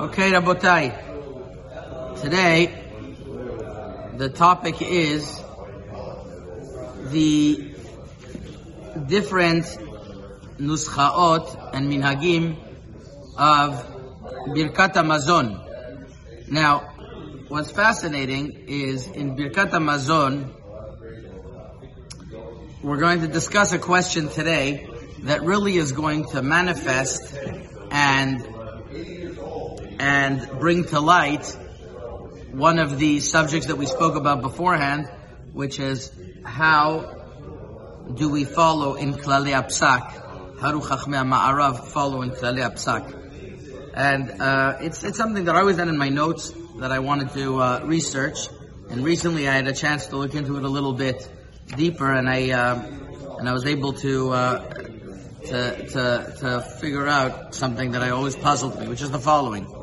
Okay, Rabotai. Today, the topic is the different nuschaot and minhagim of Birkat Hamazon. Now, what's fascinating is in Birkat Hamazon, we're going to discuss a question today that really is going to manifest and and bring to light one of the subjects that we spoke about beforehand, which is how do we follow in Klali Apsak? How do Chachmei Ma'arav follow in Apsak? And uh, it's it's something that I always had in my notes that I wanted to uh, research. And recently, I had a chance to look into it a little bit deeper, and I uh, and I was able to, uh, to to to figure out something that I always puzzled me, which is the following.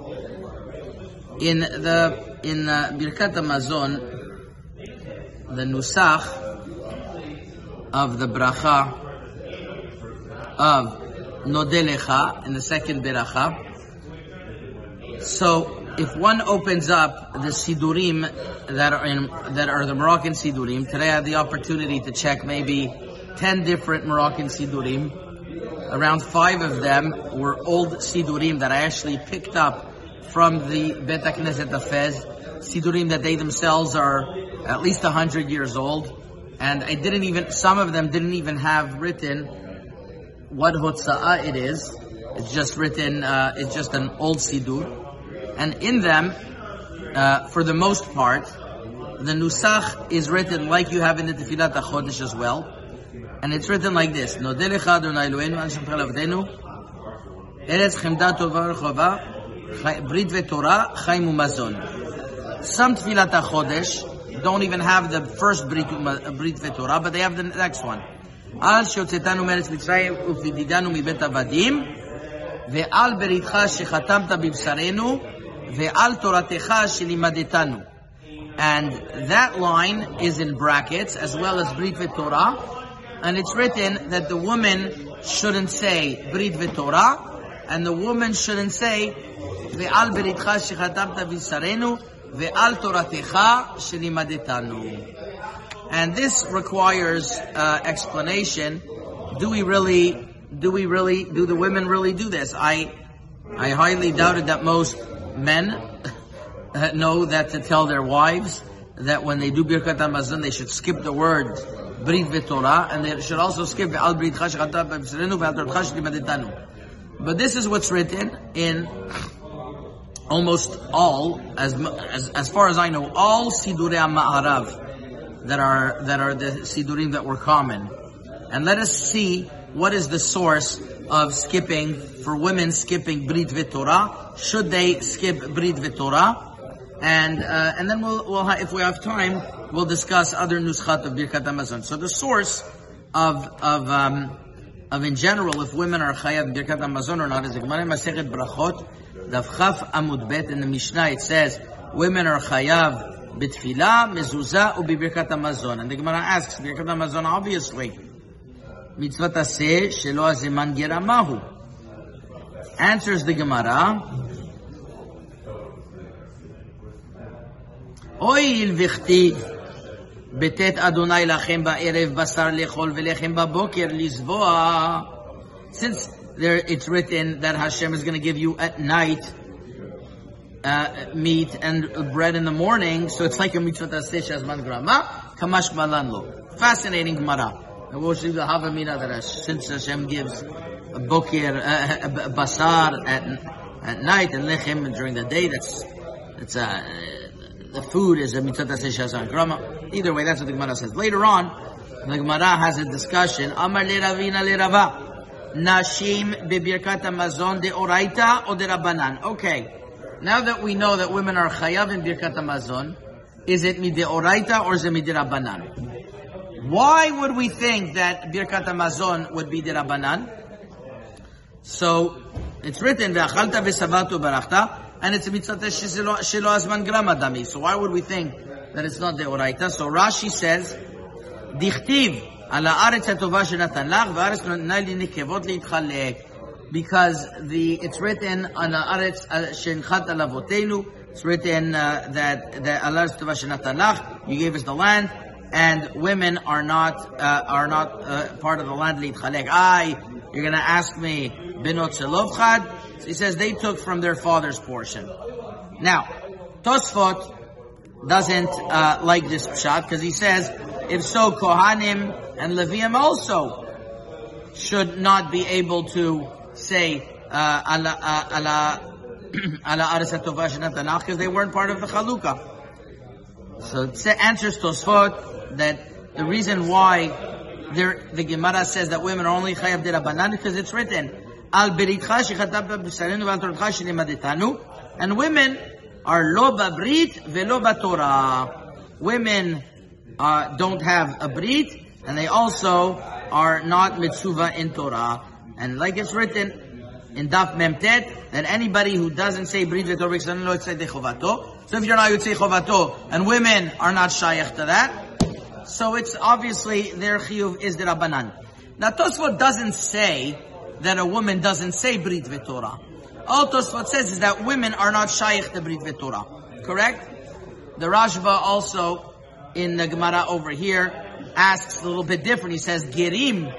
In the in uh, Birkat Hamazon, the nusach of the bracha of Nodelecha in the second beracha. So if one opens up the sidurim that are in that are the Moroccan sidurim, today I had the opportunity to check maybe ten different Moroccan sidurim. Around five of them were old sidurim that I actually picked up from the Bet Knesset Fez, sidurim that they themselves are at least hundred years old, and I didn't even some of them didn't even have written what hotza'ah it is. It's just written. Uh, it's just an old sidur and in them, uh, for the most part, the nusach is written like you have in the Tefillat HaChodesh as well, and it's written like this: Nodelecha Adonai Eloheinu An Shem Avdenu Eretz Chemda Tova Brit VeTorah Chaim Umazon. Some Tefillat HaChodesh don't even have the first Brit, Brit VeTorah, but they have the next one. אז שהוצאתנו מארץ מצרים ופדידנו מבית עבדים ועל בריתך שחתמת בבשרנו Ve'al Toratecha shelimadetanu. And that line is in brackets as well as Brit Torah, and it's written that the woman shouldn't say Brit Torah, and the woman shouldn't say Ve'al Beritcha shechatamta v'sarenu Ve'al Toratecha shelimadetanu. And this requires uh, explanation. Do we really? Do we really? Do the women really do this? I, I highly doubted that most men know that to tell their wives that when they do Birkat Hamazon, they should skip the word Brit v'Torah, and they should also skip Al Brit But this is what's written in almost all, as, as, as far as I know, all Sidurei Ma'arav that are, that are the Sidurim that were common. And let us see what is the source of skipping, for women skipping Brit V'Torah. Should they skip Brit V'Torah? And, uh, and then we'll, we'll if we have time, we'll discuss other nuschat of Birkat Hamazon. So the source of, of, um, of in general if women are chayav birkat hamazon or not is the Gemara Masechet Brachot Daf Chaf Amud Bet in the Mishnah it says women are chayav bitfila mezuzah ubibirkat hamazon. And the Gemara asks birkat hamazon obviously. Mitzvah taseh shelo azeman geramahu. Answers the Gemara Oil vichtiv בתת אדוני לכם בערב בשר לאכול ולחם בבוקר לזבוע since there it's written that Hashem is going to give you at night uh, meat and bread in the morning, so it's like a mitzvah taseh shazman grama, kamash malan lo. Fascinating Gemara. And we'll see the Havamina that since Hashem gives a bokir, a, basar at, at night and lechem during the day, that's, that's, uh, the food is a mitzvah that shazan grama. Either way, that's what the Gemara says. Later on, the Gemara has a discussion. Amar le ravina le rava. Nashim bebirkat hamazon de oraita or de. Okay. Now that we know that women are chayav in birkat is it mide oraita or is it? Why would we think that Birkat Hamazon would be the Rabbanan? So, it's written, Ve'achalta v'savatu barachta, and it's a mitzvah shelo azman gramadami. So why would we think that it's not the Oraita? So Rashi says, Dichtiv, על הארץ הטובה שנתן לך, וארץ נתנה לי נקבות להתחלק. because the it's written on the aretz uh, shenchat alavotenu. It's written uh, that that Allah Lach, you gave us the land, and women are not uh, are not uh, part of the land. Litchalek. I, you're going to ask me binot shelovchad. So he says they took from their father's portion. Now, Tosfot doesn't uh, like this pshat because he says if so, Kohanim and Levium also should not be able to say uh, ala uh, ala because they weren't part of the chalukah. So it answers Tosfot that the reason why there, the Gemara says that women are only chayav derabanan because it's written al beritcha and women are lo babrit velo Torah. Women uh, don't have a brit and they also are not mitzuva in Torah. And like it's written in Daf Memtet, that anybody who doesn't say Brit v'Torah b'sarenu lo say dechovato. So if you're not you'd say chovato, and women are not shayach to that, so it's obviously their chiyuv is the Rabbanan. Now Tosfot doesn't say that a woman doesn't say Brit v'Torah. All Tosfot says is that women are not shayach to Brit v'Torah. Correct? The Rashba also in the Gemara over here asks a little bit different. He says Gerim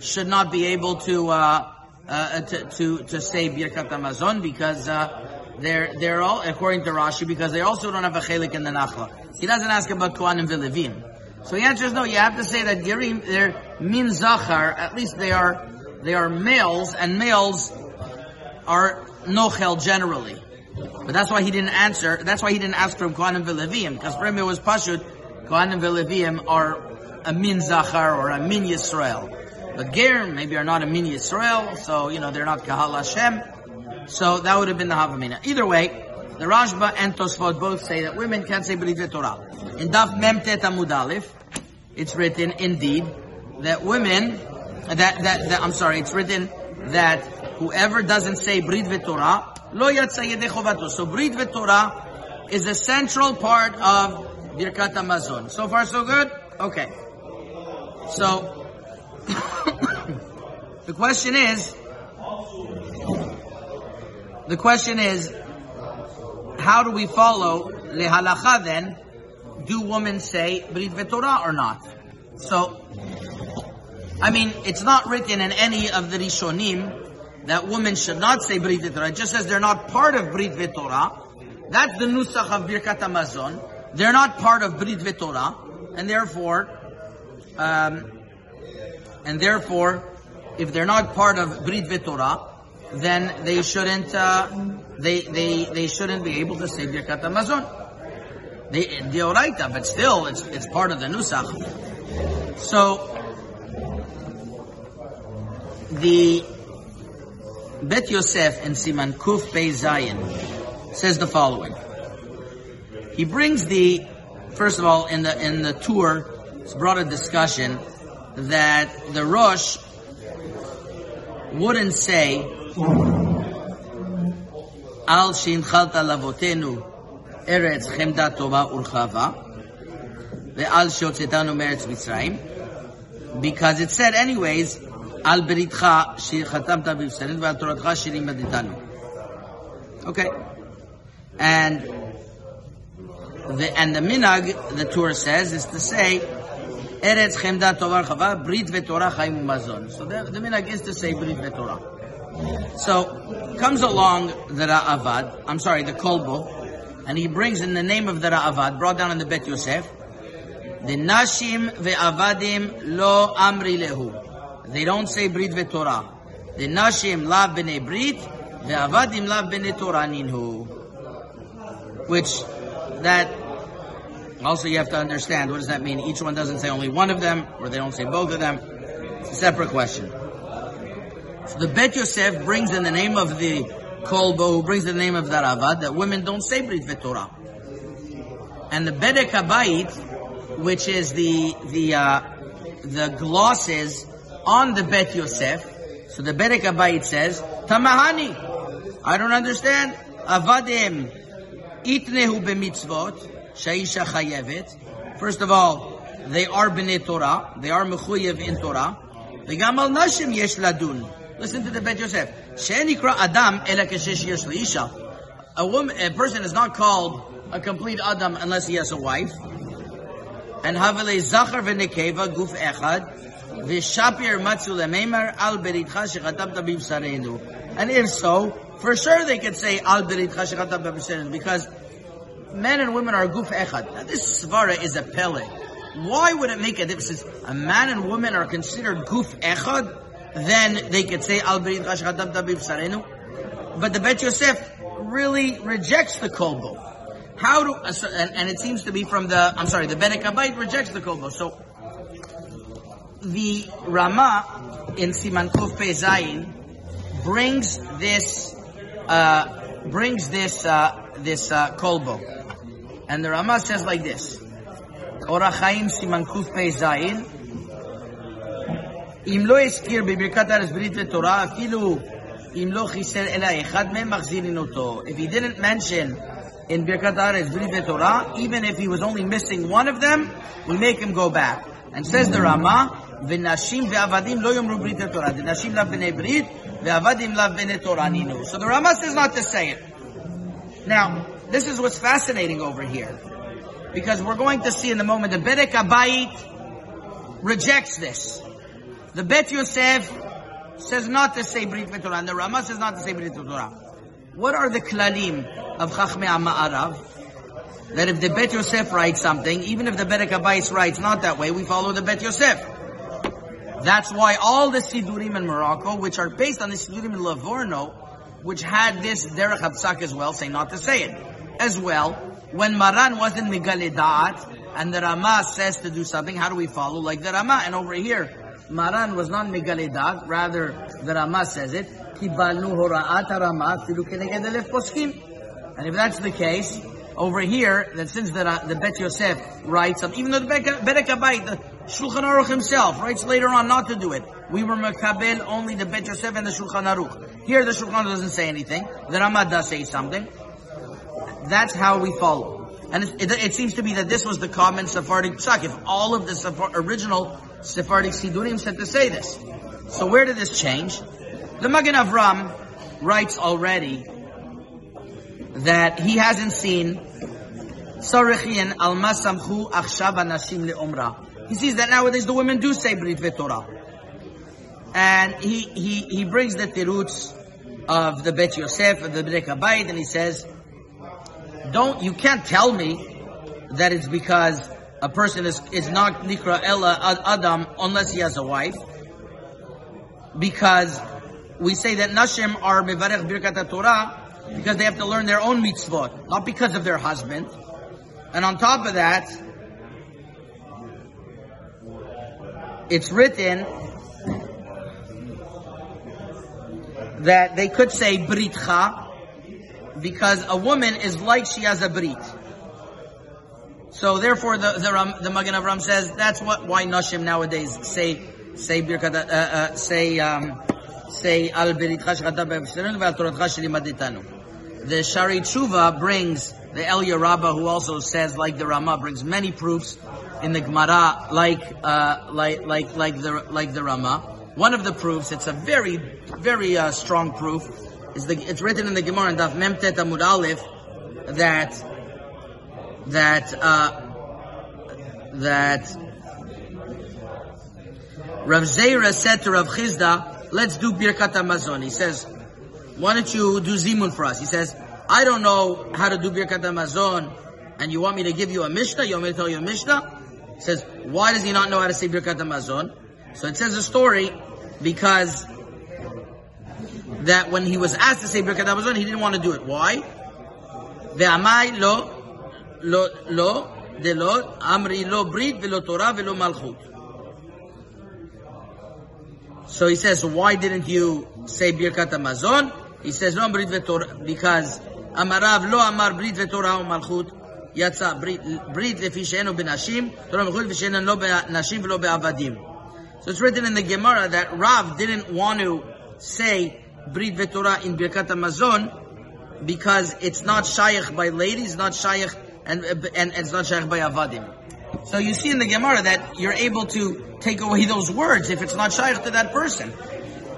should not be able to uh, uh, to, to to say Birkat Hamazon because uh, they're they're all according to Rashi because they also don't have a chelik in the Nachla. He doesn't ask about Kohanim Vilevim. So the answer is no. You have to say that Gerim they're min zachar. At least they are they are males and males are nochel generally. But that's why he didn't answer. That's why he didn't ask from Kohanim Vilevim because for him it was pashut Kohanim v'Leviim are a min Zachar or a min Yisrael. But Ger maybe are not a min Yisrael, so you know they're not Kahal Hashem. So that would have been the Havamina. Either way, the Rashba and Tosfot both say that women can't say Brit Torah. In Daf Memtet Amud Aleph, it's written indeed that women, that, that, that, I'm sorry, it's written that whoever doesn't say Brit Torah, lo yatsa So Brit Torah is a central part of Birkat Hamazon. So far, so good? Okay. So, the question is, the question is, how do we follow lehalacha then? Do women say Brit V'Torah or not? So, I mean, it's not written in any of the Rishonim that women should not say Brit V'Torah. It just says they're not part of Brit V'Torah. That's the nusach of Birkat Hamazon. They're not part of Brit V'Torah, and therefore, um, and therefore, if they're not part of Brit V'Torah, then they shouldn't, uh, they, they, they shouldn't be able to say Birkat Hamazon. They, deoraita, but still, it's, it's part of the Nusach. So, the Bet Yosef in Siman Kuf Pei Zayin says the following. He brings the, first of all, in the in the tour, it's brought a discussion that the Rosh wouldn't say Al Shin Chalta Lavotenu Eretz Chemda Tova Urchava Ve'al Shotzetanu Meretz Mitzrayim because it said anyways Beritcha Shechatamta Bivsanin Ve'al Toratcha Shirim Maditanu Okay and the, and the minag, the Torah says, is to say, Eretz chemda tovar chava, brit ve'torah chaim umazon. So the, the minag is to say brit ve'torah. So, comes along the Ra'avad, I'm sorry, the Kolbo, and he brings in the name of the Ra'avad, brought down in the Bet Yosef, the Nashim ve'avadim lo amri lehu. They don't say brit ve'torah. The Nashim la b'nei brit, ve'avadim la b'nei torah ninhu. Which that also you have to understand what does that mean? Each one doesn't say only one of them, or they don't say both of them. It's a separate question. So the Bet Yosef brings in the name of the Kolbo, who brings in the name of the Ravad, that women don't say Brit V'Torah. And the Bedek Habayit, which is the the uh, the glosses on the Bet Yosef. So the Bedek Habayit says, Tamahani. I don't understand. Avadim Itnehu b'mitzvot, sheisha chayevet. First of all, they are b'nei Torah, they are mechuyev in Torah. V'gam al nashim yesh ladun. Listen to the Bet Yosef. Shenikra Adam ela keshesh isha. A woman, a person is not called a complete Adam unless he has a wife. And havele zachar v'nekeva guf echad v'shapir matzu lememar al beritcha shechatabta b'bsarenu. And if so, for sure they could say al beritcha shechatabta b'bsarenu because men and women are guf echad. Now this svara is a pele. Why would it make a difference? A man and woman are considered guf echad then they could say al berit But the Bet Yosef really rejects the kolbo. How do and, it seems to be from the I'm sorry the Bedek Abayit rejects the kolbo. So the Rama in Siman Kuf Zayin brings this uh, brings this uh, this uh, kolbo, and the Rama says like this: Orachaim Siman Kuf Zayin. אם לא הזכיר בברכת הארץ ברית ותורה, אפילו אם לא חיסר אלא אחד מהם, מחזירין אותו. If he didn't mention in ברכת הארץ ברית ותורה, even if he was only missing one of them, we make him go back. And says the Rama, V'nashim ve'avadim lo yomru brit Torah. The nashim lav b'nei brit, ve'avadim lav b'nei Torah. So the Rama says not to say it. Now, this is what's fascinating over here. Because we're going to see in a moment, the Bedek Abayit rejects this. The Bet Yosef says not to say Brit Torah, and the Rama says not to say Brit Torah. What are the klalim of Chachmei Ma'arav? That if the Bet Yosef writes something, even if the Berek Abayis writes not that way, we follow the Bet Yosef. That's why all the Sidurim in Morocco, which are based on the Sidurim in Livorno, which had this Derech Hapsak as well, say not to say it. As well, when Maran was in Megaledat, and the Rama says to do something, how do we follow? Like the Rama. And over here, Maran was not Megaledat, rather the Rama says it. And if that's the case, over here, that since the, the Bet Yosef writes, even though the the Shulchan Aruch himself writes later on not to do it. We were Mekabel only the Bet Yosef and the Shulchan Aruch. Here the Shulchan doesn't say anything. The Rama does say something. That's how we follow. And it, it, it, seems to be that this was the common Sephardic psak. If all of the original Sephardic Sidurim said to say this. So where did this change? The Magen Avram writes already that he hasn't seen Sarichian al Masamchu Achshav Anashim Le'omra. He sees that nowadays the women do say Brit Torah. And he, he, he brings the tiruts of the Bet Yosef, of the Bnei Abayit, and he says, don't, you can't tell me that it's because a person is, is not Nikra Ella Adam unless he has a wife. Because we say that Nashim are Mevarech Birkat Torah because they have to learn their own mitzvot, not because of their husband. And on top of that, it's written that they could say Britcha, because a woman is like she has a brit. So therefore, the the, Ram, the Magen Avram says that's what why Nashim nowadays say say birkat uh, uh, say um, say al shelimadetanu. The Shari Tshuva brings the El Rabba, who also says like the Rama brings many proofs in the Gemara, like uh, like like like the like the Rama. One of the proofs, it's a very very uh, strong proof is the, it's written in the Gemara in Daf Memtet Amud Aleph that that uh, that Rav Zera said to Rav Chizda, "Let's do Birkat Hamazon." He says, "Why don't you do Zimun for us?" He says, "I don't know how to do Birkat Hamazon, and you want me to give you a Mishnah? You want me to tell you a Mishnah?" He says, "Why does he not know how to say Birkat Hamazon?" So it says a story because that when he was asked to say Birkat Hamazon, he didn't want to do it. Why? Ve'amai lo, lo, lo, de lo, amri lo brit, velo Torah, velo malchut. So he says, why didn't you say Birkat Hamazon? He says, no, brit ve'torah, because amarav lo amar brit ve'torah malchut. יצא ברית לפי שאינו בנשים, תורה מחו"ל ושאינן לא בנשים ולא בעבדים. So it's written in the Gemara that Rav didn't want to say Brit Vetorah in Birkat Hamazon because it's not shaykh by ladies, not shaykh, and, and, it's not shaykh by avadim. So you see in the Gemara that you're able to take away those words if it's not shaykh to that person.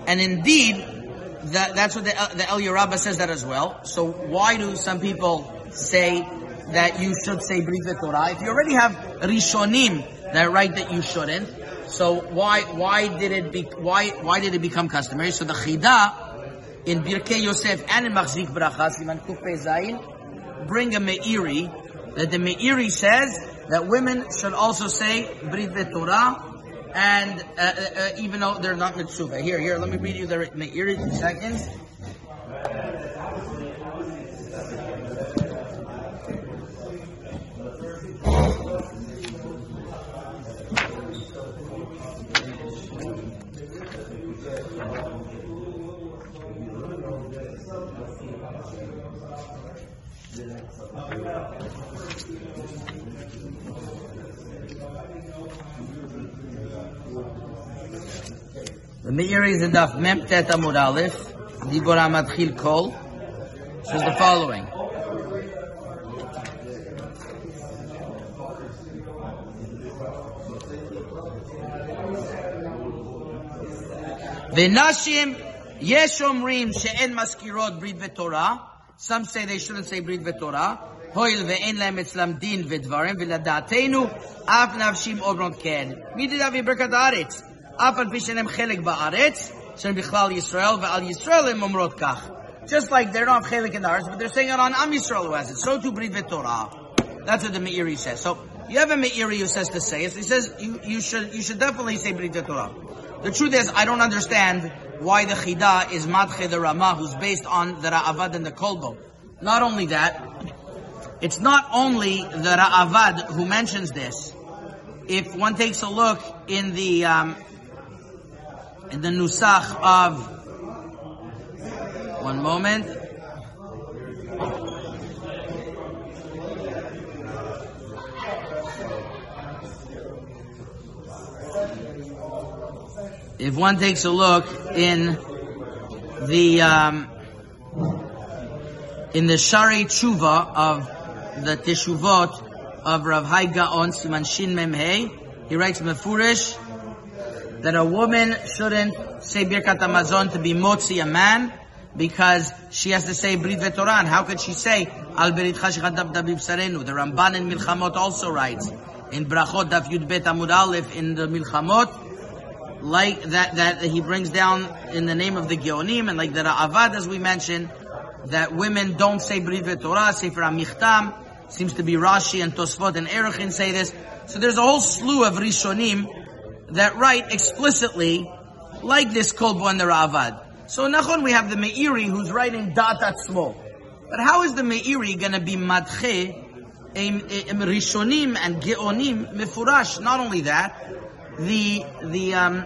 And indeed, that, that's what the, the El Yerabba says that as well. So why do some people say that you should say Brit Torah? If you already have Rishonim that write that you shouldn't, so why why did it be why why did it become customary? So the Chida in Birkei Yosef and in Machzik Bracha Siman Kuf Zayin bring a Meiri that the Meiri says that women should also say Brit Torah and uh, uh, uh, even though they're not mitzvah. Here, here, let me read you the Meiri in seconds. The Meiri is in Daf Mem Tet Amud Aleph, Dibora Matchil Kol, says the following. V'nashim yesh omrim she'en maskirot brit v'torah. Some say they shouldn't say brit v'torah. הואיל ואין להם אצלם דין ודברים, ולדעתנו אף נפשים אומרות כן. מי דברי ברכת הארץ? אף על פי שאינם חלק בארץ, שהם בכלל ישראל, ועל ישראל הם אומרות כך. Just like they're not chelik in the arts, but they're saying it on Am Yisrael who has it. So too Brit Torah. That's what the Meiri says. So you have a Meiri who says to say it. He says you, you should you should definitely say Brit Torah. The truth is, I don't understand why the Chida is Madche the Ramah, who's based on the Ra'avad and the Kolbo. Not only that, it's not only the Ra'avad who mentions this. If one takes a look in the um, in the Nusach of one moment. If one takes a look in the um, in the Shari Tshuva of the Teshuvot of Rav Hai Gaon Siman Shin Mem Hey, he writes Mefurish that a woman shouldn't say Birkat Hamazon to be motzi a man because she has to say Brit Vetoran. How could she say Al Berit Chashichat Dabib Sarenu? The Ramban in Milchamot also writes in Brachot Daf Yud Bet Amud Aleph in the Milchamot, like that that he brings down in the name of the Geonim and like the Avad as we mentioned, that women don't say Brit Vetorah, Sefer Amichtam, seems to be Rashi and Tosfot and Erechin say this. So there's a whole slew of Rishonim that write explicitly like this Kolbo and the Ravad. So Nachon, we have the Meiri who's writing Dat Atzmo. But how is the Meiri going to be Madche, Rishonim and Geonim Mefurash? Not only that, the, the, um,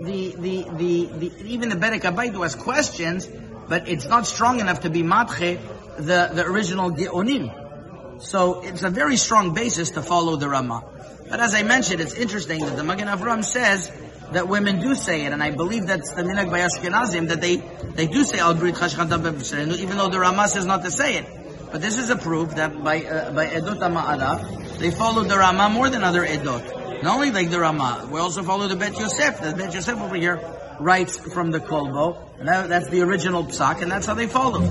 the, the, the, the, even the Berek Abaydu has questions, but it's not strong enough to be Madche, the, the original Geonim. So it's a very strong basis to follow the Ramah. But as I mentioned, it's interesting that the Magen Avram says that women do say it, and I believe that's the minhag by Ashkenazim that they they do say al brit even though the Rama says not to say it. But this is a proof that by uh, by Edot Ma'ara, they follow the Rama more than other Edot. Not only like the Rama, we also follow the Bet Yosef. The Bet Yosef over here writes from the Kolbo, and that, that's the original psak, and that's how they follow.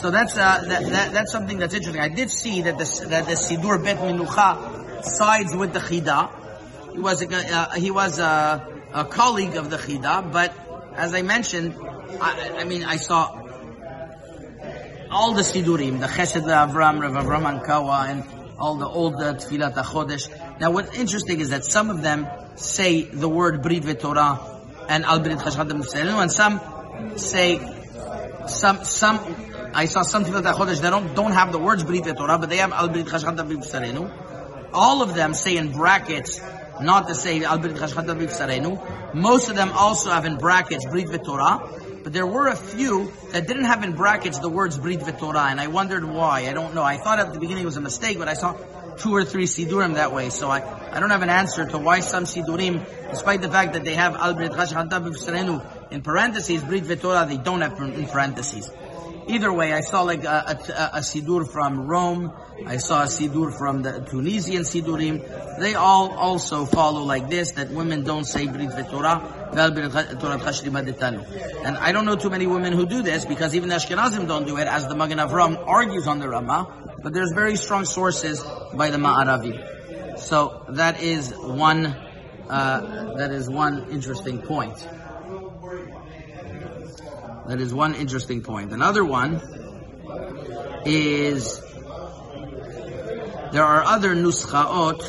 So that's uh, that, that, that's something that's interesting. I did see that the that the Sidur Bet Minucha sides with the Chida. He was a, uh, he was a a colleague of the Chida, but as I mentioned, I, I mean, I saw all the Sidurim, the Chesed Avram, Rav Avram Ankawa, and all the old uh, Tfilat HaChodesh. Now what's interesting is that some of them say the word Brit Torah and Al Brit Chashad and some say, some, some, I saw some Tfilat HaChodesh that don't, don't have the words Brit Torah, but they have Al Brit Chashad All of them say in brackets, not to say. Most of them also have in brackets Brit V'Torah, but there were a few that didn't have in brackets the words Brit V'Torah, and I wondered why. I don't know. I thought at the beginning it was a mistake, but I saw two or three Sidurim that way, so I, I don't have an answer to why some Sidurim, despite the fact that they have Al Brit in parentheses, Brit V'Torah they don't have in parentheses. Either way, I saw like a, a, a sidur from Rome. I saw a sidur from the Tunisian sidurim. They all also follow like this, that women don't say Brit Torah. And I don't know too many women who do this because even the Ashkenazim don't do it, as the Magen Avram argues on the Ramah. But there's very strong sources by the Ma'aravi. So that is one. Uh, that is one interesting point. That is one interesting point. Another one is there are other nuschaot.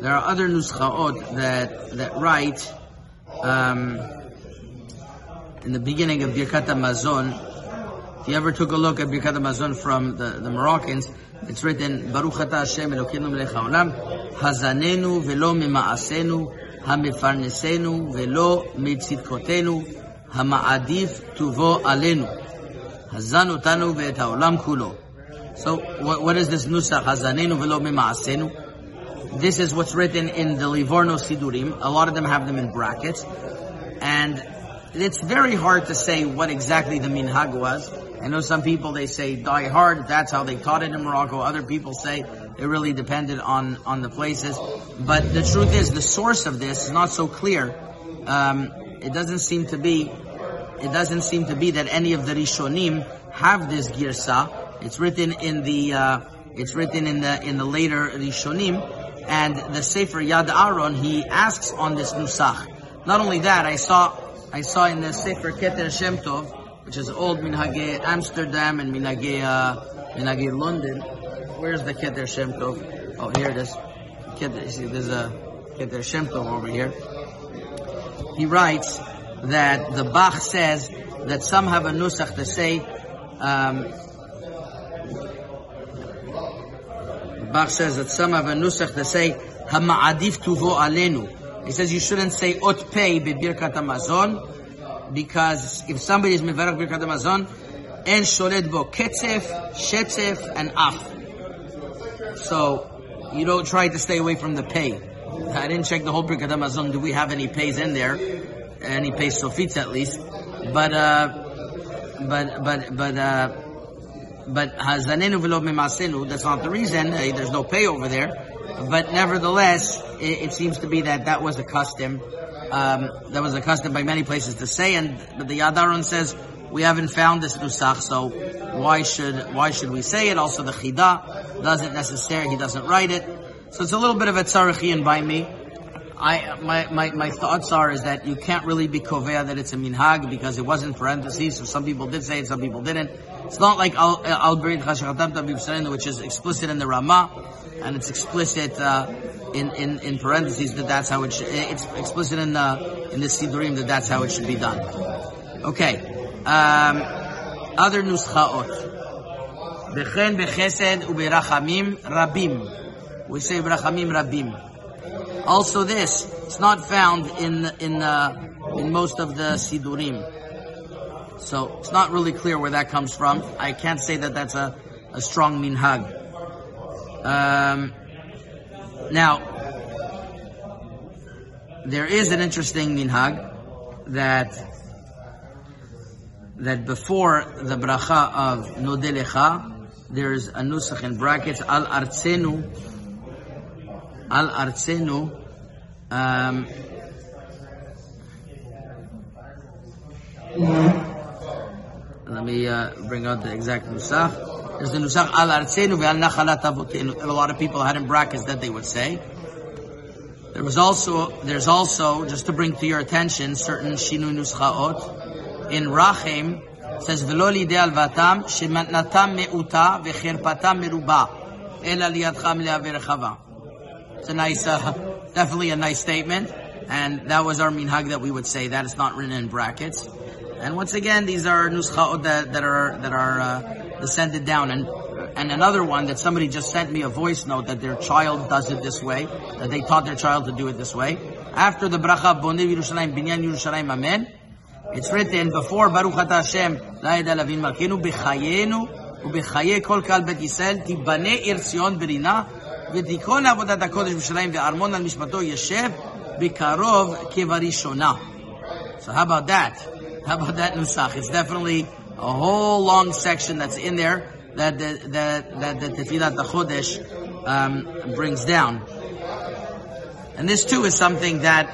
There are other nuschaot that that write um, in the beginning of Birkat Hamazon. If you ever took a look at Birkat Hamazon from the, the Moroccans, it's written Baruch Ata Hashem Elokeinu Melech Haolam Hazanenu velo mima'asenu Hamifarnesenu velo mitzidkotenu Hama'adif tuvo alenu. Hazan utanu ve'et ha'olam. So what is this nusach? Hazanenu velo mima'asenu. This is what's written in the Livorno Sidurim. A lot of them have them in brackets. And it's very hard to say what exactly the minhag was. I know some people, they say die hard. That's how they taught it in Morocco. Other people say it really depended on, on the places. But the truth is, the source of this is not so clear. Um, it doesn't seem to be, it doesn't seem to be that any of the Rishonim have this girsa. It's written in the, uh, it's written in the, in the later Rishonim. And the Sefer Yad Aaron, he asks on this nusach. Not only that, I saw, I saw in the Sefer Keter Shem Tov, which is old Minhage Amsterdam and Minhage, uh, Minhage London. Where's the Keter Shem Tov? Oh, here it is. Keter, see, there's a Keter Shem Tov over here he writes that the Bach says that some have a nusach to say, um, Bach says that some have a nusach to say, Hama'adif tuvo alenu. He says you shouldn't say ot pei bebirkat hamazon, because if somebody is mevarach birkat hamazon, en sholet bo ketzef, shetzef, and af. So, you don't try to stay away from the pay. I didn't check the whole Birkat Hamazon. Do we have any pays in there? Any pays sofits at least? But uh, but but but uh, but hazanenu v'lo mimasenu. That's not the reason. Uh, there's no pay over there. But nevertheless, it, it, seems to be that that was a custom. Um, that was a custom by many places to say, and but the Yad Aaron says we haven't found this nusach, so why should why should we say it? Also, the Chida doesn't necessarily he doesn't write it. So it's a little bit of a tzarachian by me. I my, my, my thoughts are is that you can't really be kovea that it's a minhag because it was in parentheses. So some people did say it, some people didn't. It's not like al al which is explicit in the Rama, and it's explicit uh, in, in in parentheses that that's how it should, it's explicit in the in the sidurim that that's how it should be done. Okay, um, other nuschaot. Bechen bechesed uberachamim rabim. We say Brachamim Rabim. Also this, it's not found in, in, uh, in most of the Sidurim. So it's not really clear where that comes from. I can't say that that's a, a strong minhag. Um, now, there is an interesting minhag that that before the bracha of Nodelecha, there's a nusach in brackets al artsenu al arsenu um, let me uh, bring out the exact nusach. There's the nusach al arzenu ve'al nachalat avotenu. A lot of people had in brackets that they would say. There was also there's also just to bring to your attention certain shinu nuschaot in Rachim says v'lo lidei alvatam shematnatam meuta v'cherpatam meruba el aliyadcham le'averechava. It's a nice, uh, definitely a nice statement. And that was our minhag that we would say that it's not written in brackets. And once again, these are nuschaot that, that are that are uh, descended down. And and another one that somebody just sent me a voice note that their child does it this way, that they taught their child to do it this way. After the bracha Bonei Yerushalayim Binyan Yerushalayim Amen, it's written before Baruch Ata Hashem La Yeda Lavin Malkenu B'chayenu U'B'chaye Kol Kal Bet Yisrael Tibane Ir Zion Berina ותיכון עבודת הקודש בירושלים וארמון על משפטו ישב בקרוב כבראשונה. So how about that? How about that nusach? It's definitely a whole long section that's in there that the, that, that the Tefillat Chodesh um, brings down. And this too is something that,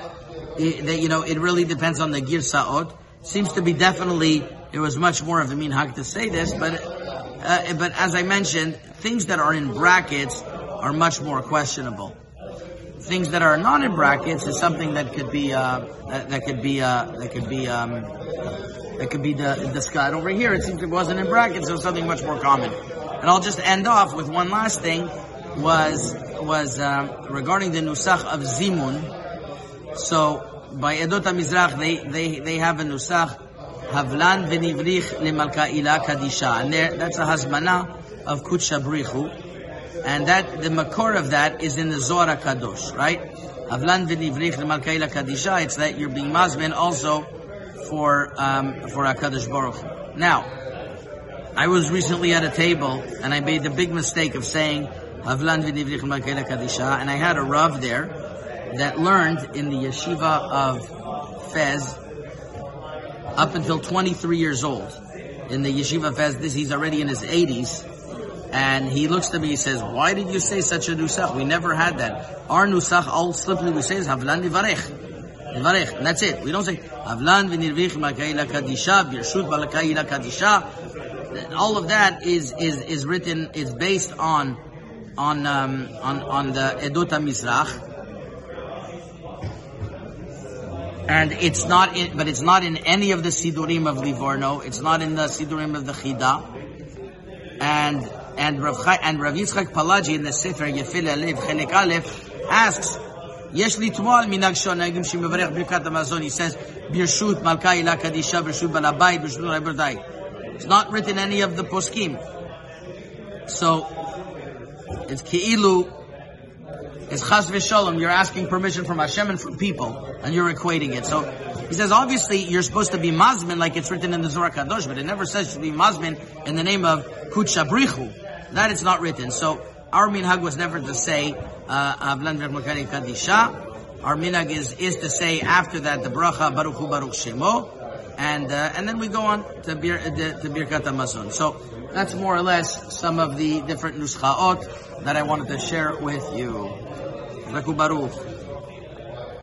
that, you know, it really depends on the Girsaot. Seems to be definitely, it was much more of a minhag to say this, but, uh, but as I mentioned, things that are in brackets are much more questionable. Things that are not in brackets is something that could be, uh, that, that, could be, uh, that could be, um, that could be the, discussed. Over here, it seems it wasn't in brackets, so something much more common. And I'll just end off with one last thing, was, was, um, regarding the nusach of Zimun. So, by Edot Mizrach, they, they, they have a nusach, Havlan v'nivrich lemalka ila kadisha. And there, that's a hazmana of Brichu. And that, the makor of that is in the Zohar Kadosh, right? Havlan v'nivrich lemalka ila kadisha. It's that you're being mazmin also for um, for Hakadosh Baruch. Now, I was recently at a table and I made the big mistake of saying Havlan v'nivrich kadisha, and I had a rav there that learned in the yeshiva of Fez up until 23 years old. In the yeshiva Fez, this he's already in his 80s. And he looks to me, he says, why did you say such a nusach? We never had that. Our nusach, all simply we say is Havlan Nivarech. Nivarech. And that's it. We don't say, havlan v'nirvich malkai kadisha, birshut malakai kadisha. All of that is, is, is written, is based on, on, um, on, on the Edota Mizrach. And it's not in, but it's not in any of the Sidurim of Livorno. It's not in the Sidurim of the Chida. And, and Rav, and Rav Yitzchak Palaji in the Sefer Yefil Alev, Chelek Aleph, asks, יש לתמוע על מנהג שהנהגים שמברך ברכת המזון, he says, ברשות מלכה הילה קדישה, ברשות בעל הבית, ברשות רבותיי. It's not written any of the poskim. So, it's ki'ilu, it's chas v'shalom, you're asking permission from Hashem and from people, and you're equating it. So, he says, obviously, you're supposed to be mazmin like it's written in the Zohar Kadosh, but it never says to be mazmin in the name of Kutsha Brichu. That it's not written. So, our minhag was never to say uh, Avlan. Our minhag is is to say after that the bracha Baruch Hu Baruch Shemo, and uh, and then we go on to Bir uh, to Birkat Hamazon. So that's more or less some of the different nuschaot that I wanted to share with you. Baruch.